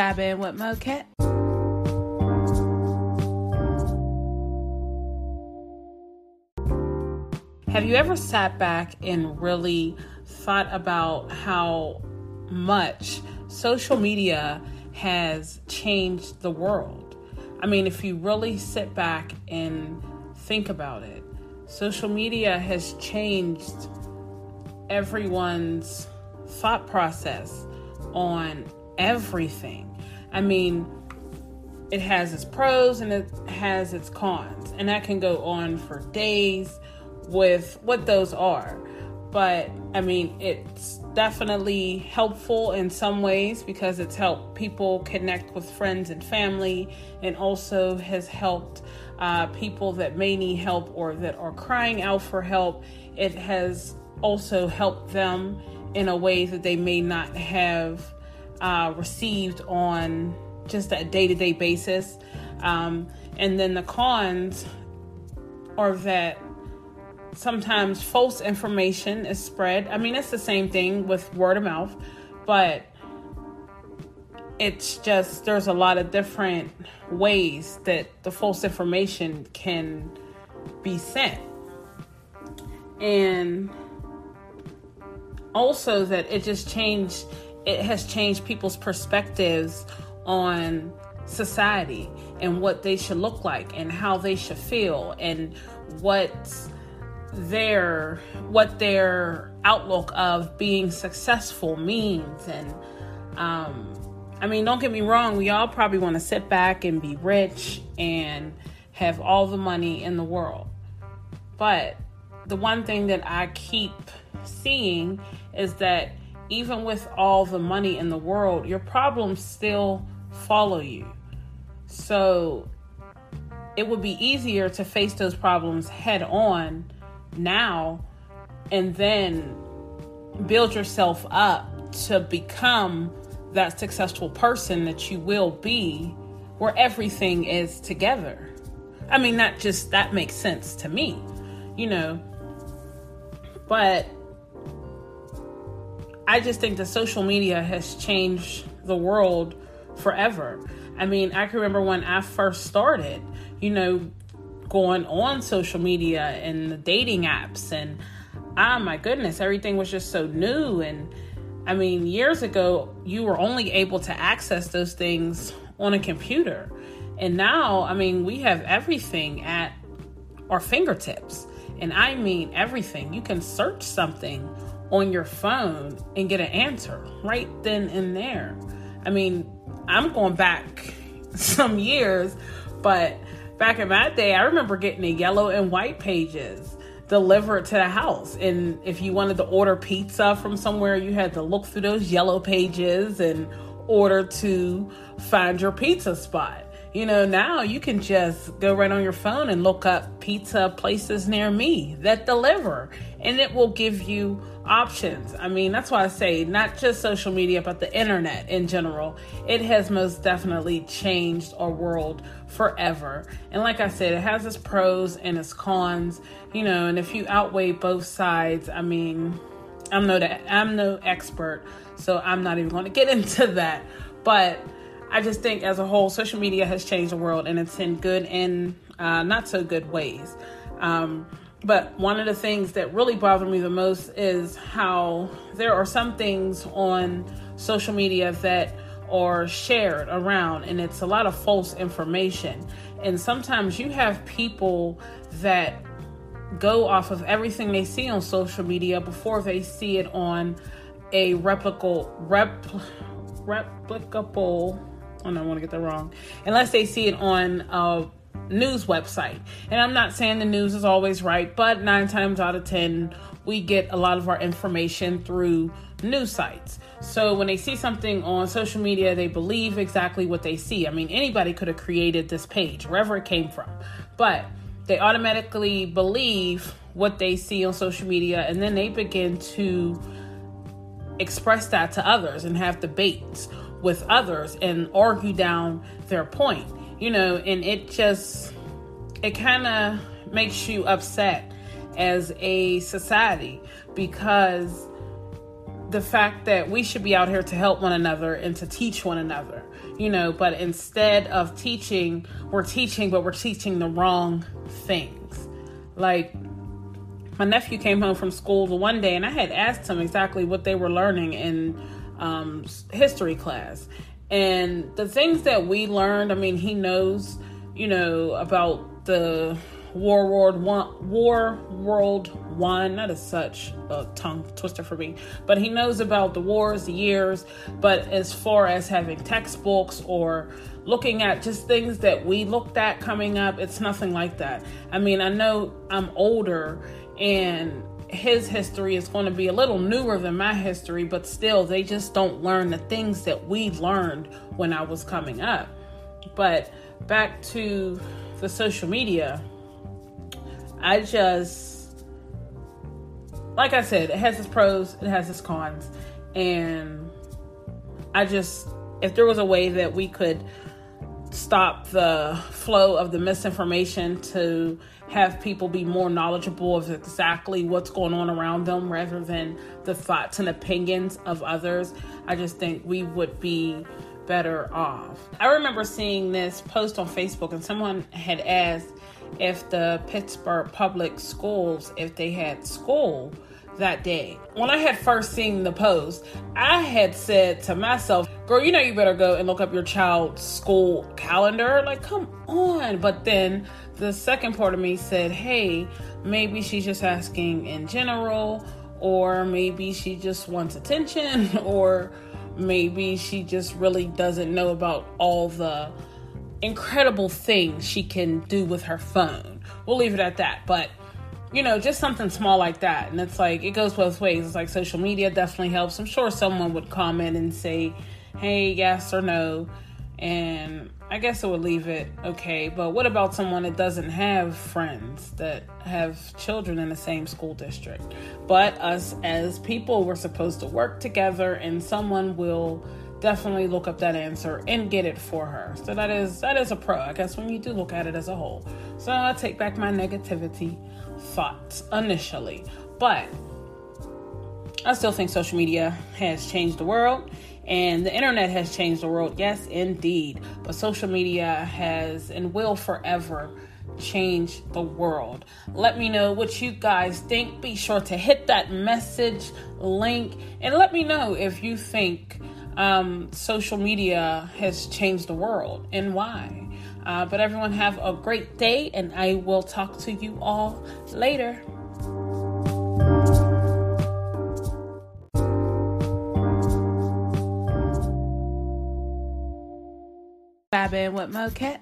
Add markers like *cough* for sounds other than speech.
Vibing with Moket. Have you ever sat back and really thought about how much social media has changed the world? I mean, if you really sit back and think about it, social media has changed everyone's thought process on everything. I mean, it has its pros and it has its cons, and that can go on for days with what those are. But I mean, it's definitely helpful in some ways because it's helped people connect with friends and family, and also has helped uh, people that may need help or that are crying out for help. It has also helped them in a way that they may not have uh, received on just a day to day basis. Um, and then the cons are that sometimes false information is spread. I mean, it's the same thing with word of mouth, but it's just there's a lot of different ways that the false information can be sent. And also that it just changed it has changed people's perspectives on society and what they should look like and how they should feel and what their what their outlook of being successful means. And um I mean don't get me wrong we all probably want to sit back and be rich and have all the money in the world. But the one thing that I keep seeing is that even with all the money in the world, your problems still follow you. So it would be easier to face those problems head on now and then build yourself up to become that successful person that you will be where everything is together. I mean, not just that makes sense to me, you know, but I just think that social media has changed the world forever. I mean, I can remember when I first started, you know, going on social media and the dating apps, and oh my goodness, everything was just so new. And I mean, years ago, you were only able to access those things on a computer. And now, I mean, we have everything at our fingertips. And I mean everything. You can search something on your phone and get an answer right then and there. I mean, I'm going back *laughs* some years, but back in my day, I remember getting the yellow and white pages delivered to the house. And if you wanted to order pizza from somewhere, you had to look through those yellow pages and order to find your pizza spot. You know, now you can just go right on your phone and look up pizza places near me that deliver, and it will give you options. I mean, that's why I say not just social media, but the internet in general. It has most definitely changed our world forever. And like I said, it has its pros and its cons, you know, and if you outweigh both sides, I mean, I'm no I'm no expert, so I'm not even going to get *laughs* into that. But I just think as a whole, social media has changed the world and it's in good and uh, not so good ways. Um, but one of the things that really bother me the most is how there are some things on social media that are shared around, and it's a lot of false information. And sometimes you have people that go off of everything they see on social media before they see it on a replicable rep, replicable. I want to get that wrong. Unless they see it on a news website. And I'm not saying the news is always right, but nine times out of 10, we get a lot of our information through news sites. So when they see something on social media, they believe exactly what they see. I mean, anybody could have created this page, wherever it came from, but they automatically believe what they see on social media and then they begin to express that to others and have debates with others and argue down their point you know, and it just, it kind of makes you upset as a society because the fact that we should be out here to help one another and to teach one another. you know, but instead of teaching, we're teaching, but we're teaching the wrong things. Like, my nephew came home from school the one day and I had asked him exactly what they were learning in um, history class. And the things that we learned, I mean, he knows, you know, about the War World One, War World One. That is such a tongue twister for me. But he knows about the wars, the years. But as far as having textbooks or looking at just things that we looked at coming up, it's nothing like that. I mean, I know I'm older and his history is going to be a little newer than my history, but still, they just don't learn the things that we learned when I was coming up. But back to the social media, I just, like I said, it has its pros, it has its cons. And I just, if there was a way that we could stop the flow of the misinformation to have people be more knowledgeable of exactly what's going on around them rather than the thoughts and opinions of others, I just think we would be better off. I remember seeing this post on Facebook and someone had asked if the Pittsburgh public schools if they had school that day. When I had first seen the post, I had said to myself, girl, you know you better go and look up your child's school calendar. Like, come on. But then the second part of me said, hey, maybe she's just asking in general, or maybe she just wants attention, *laughs* or maybe she just really doesn't know about all the incredible things she can do with her phone. We'll leave it at that. But you know, just something small like that. And it's like, it goes both ways. It's like social media definitely helps. I'm sure someone would comment and say, hey, yes or no. And I guess it would leave it okay. But what about someone that doesn't have friends that have children in the same school district? But us as people, we're supposed to work together, and someone will definitely look up that answer and get it for her. So that is that is a pro, I guess, when you do look at it as a whole. So I take back my negativity thoughts initially, but I still think social media has changed the world and the internet has changed the world. Yes, indeed. But social media has and will forever change the world. Let me know what you guys think. Be sure to hit that message link and let me know if you think um, social media has changed the world and why. Uh, but everyone have a great day, and I will talk to you all later. Vibing with Mocat.